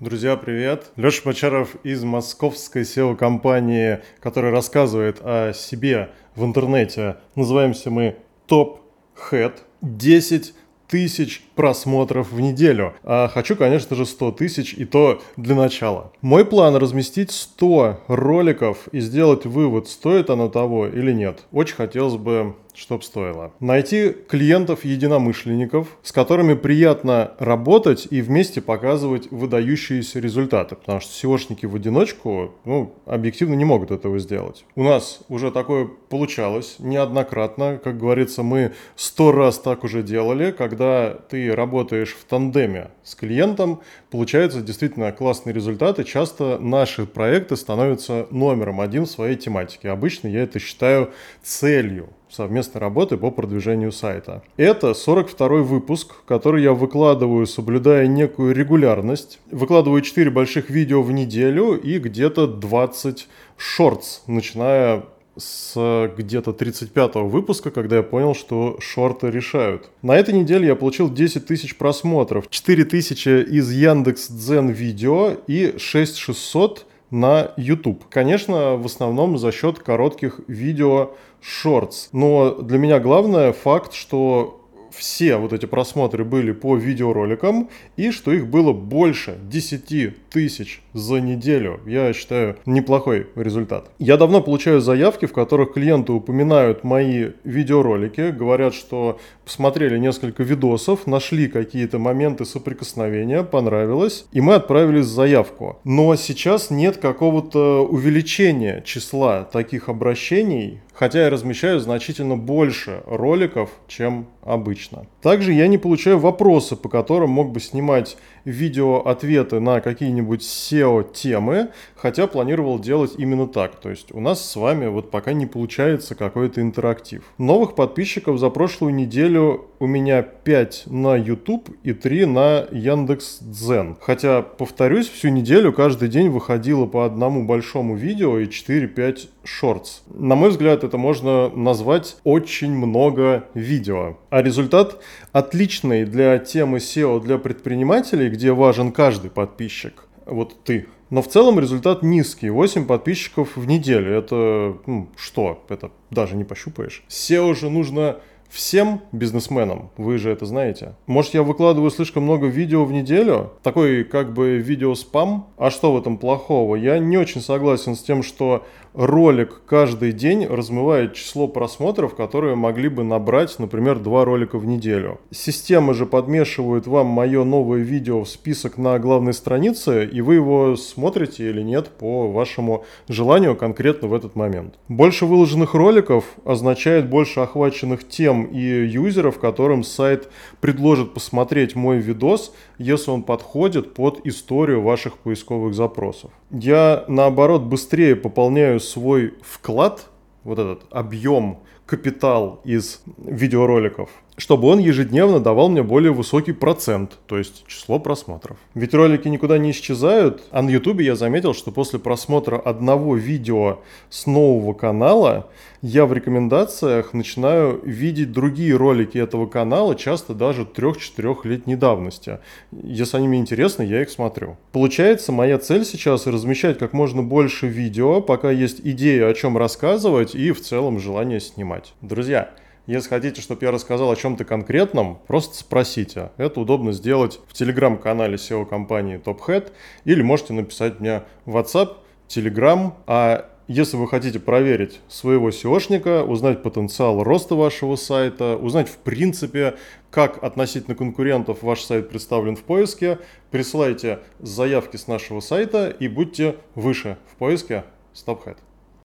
Друзья, привет! Леша Мачаров из московской SEO-компании, которая рассказывает о себе в интернете. Называемся мы Top Head. 10 тысяч просмотров в неделю. А хочу, конечно же, 100 тысяч, и то для начала. Мой план разместить 100 роликов и сделать вывод, стоит оно того или нет. Очень хотелось бы чтоб стоило. Найти клиентов-единомышленников, с которыми приятно работать и вместе показывать выдающиеся результаты, потому что SEOшники в одиночку, ну, объективно не могут этого сделать. У нас уже такое получалось неоднократно, как говорится, мы сто раз так уже делали, когда ты работаешь в тандеме с клиентом, получаются действительно классные результаты, часто наши проекты становятся номером один в своей тематике. Обычно я это считаю целью совместной работы по продвижению сайта. Это 42 выпуск, который я выкладываю, соблюдая некую регулярность. Выкладываю 4 больших видео в неделю и где-то 20 шортс, начиная с где-то 35 выпуска, когда я понял, что шорты решают. На этой неделе я получил 10 тысяч просмотров, 4 тысячи из Яндекс Дзен видео и 6600 на YouTube. Конечно, в основном за счет коротких видео Shorts. Но для меня главное факт, что все вот эти просмотры были по видеороликам, и что их было больше 10 тысяч за неделю. Я считаю, неплохой результат. Я давно получаю заявки, в которых клиенты упоминают мои видеоролики, говорят, что посмотрели несколько видосов, нашли какие-то моменты соприкосновения, понравилось, и мы отправили заявку. Но сейчас нет какого-то увеличения числа таких обращений, хотя я размещаю значительно больше роликов, чем обычно. Также я не получаю вопросы, по которым мог бы снимать видео-ответы на какие-нибудь SEO-темы, хотя планировал делать именно так. То есть у нас с вами вот пока не получается какой-то интерактив. Новых подписчиков за прошлую неделю у меня 5 на YouTube и 3 на Яндекс Дзен. Хотя, повторюсь, всю неделю каждый день выходило по одному большому видео и 4-5 шортс. На мой взгляд, это можно назвать очень много видео. А результат отличный для темы SEO для предпринимателей, где важен каждый подписчик. Вот ты. Но в целом результат низкий. 8 подписчиков в неделю. Это ну, что? Это даже не пощупаешь. SEO же нужно всем бизнесменам, вы же это знаете. Может, я выкладываю слишком много видео в неделю? Такой как бы видео-спам? А что в этом плохого? Я не очень согласен с тем, что ролик каждый день размывает число просмотров, которые могли бы набрать, например, два ролика в неделю. Система же подмешивает вам мое новое видео в список на главной странице, и вы его смотрите или нет по вашему желанию конкретно в этот момент. Больше выложенных роликов означает больше охваченных тем и юзеров, которым сайт предложит посмотреть мой видос, если он подходит под историю ваших поисковых запросов. Я, наоборот, быстрее пополняю свой вклад, вот этот объем, капитал из видеороликов, чтобы он ежедневно давал мне более высокий процент, то есть число просмотров. Ведь ролики никуда не исчезают, а на ютубе я заметил, что после просмотра одного видео с нового канала я в рекомендациях начинаю видеть другие ролики этого канала, часто даже 3-4 летней давности. Если они мне интересны, я их смотрю. Получается, моя цель сейчас размещать как можно больше видео, пока есть идея, о чем рассказывать и в целом желание снимать. Друзья, если хотите, чтобы я рассказал о чем-то конкретном, просто спросите. Это удобно сделать в телеграм-канале SEO-компании TopHead или можете написать мне в WhatsApp, Telegram. А если вы хотите проверить своего SEOшника, узнать потенциал роста вашего сайта, узнать в принципе, как относительно конкурентов ваш сайт представлен в поиске, присылайте заявки с нашего сайта и будьте выше в поиске StopHead.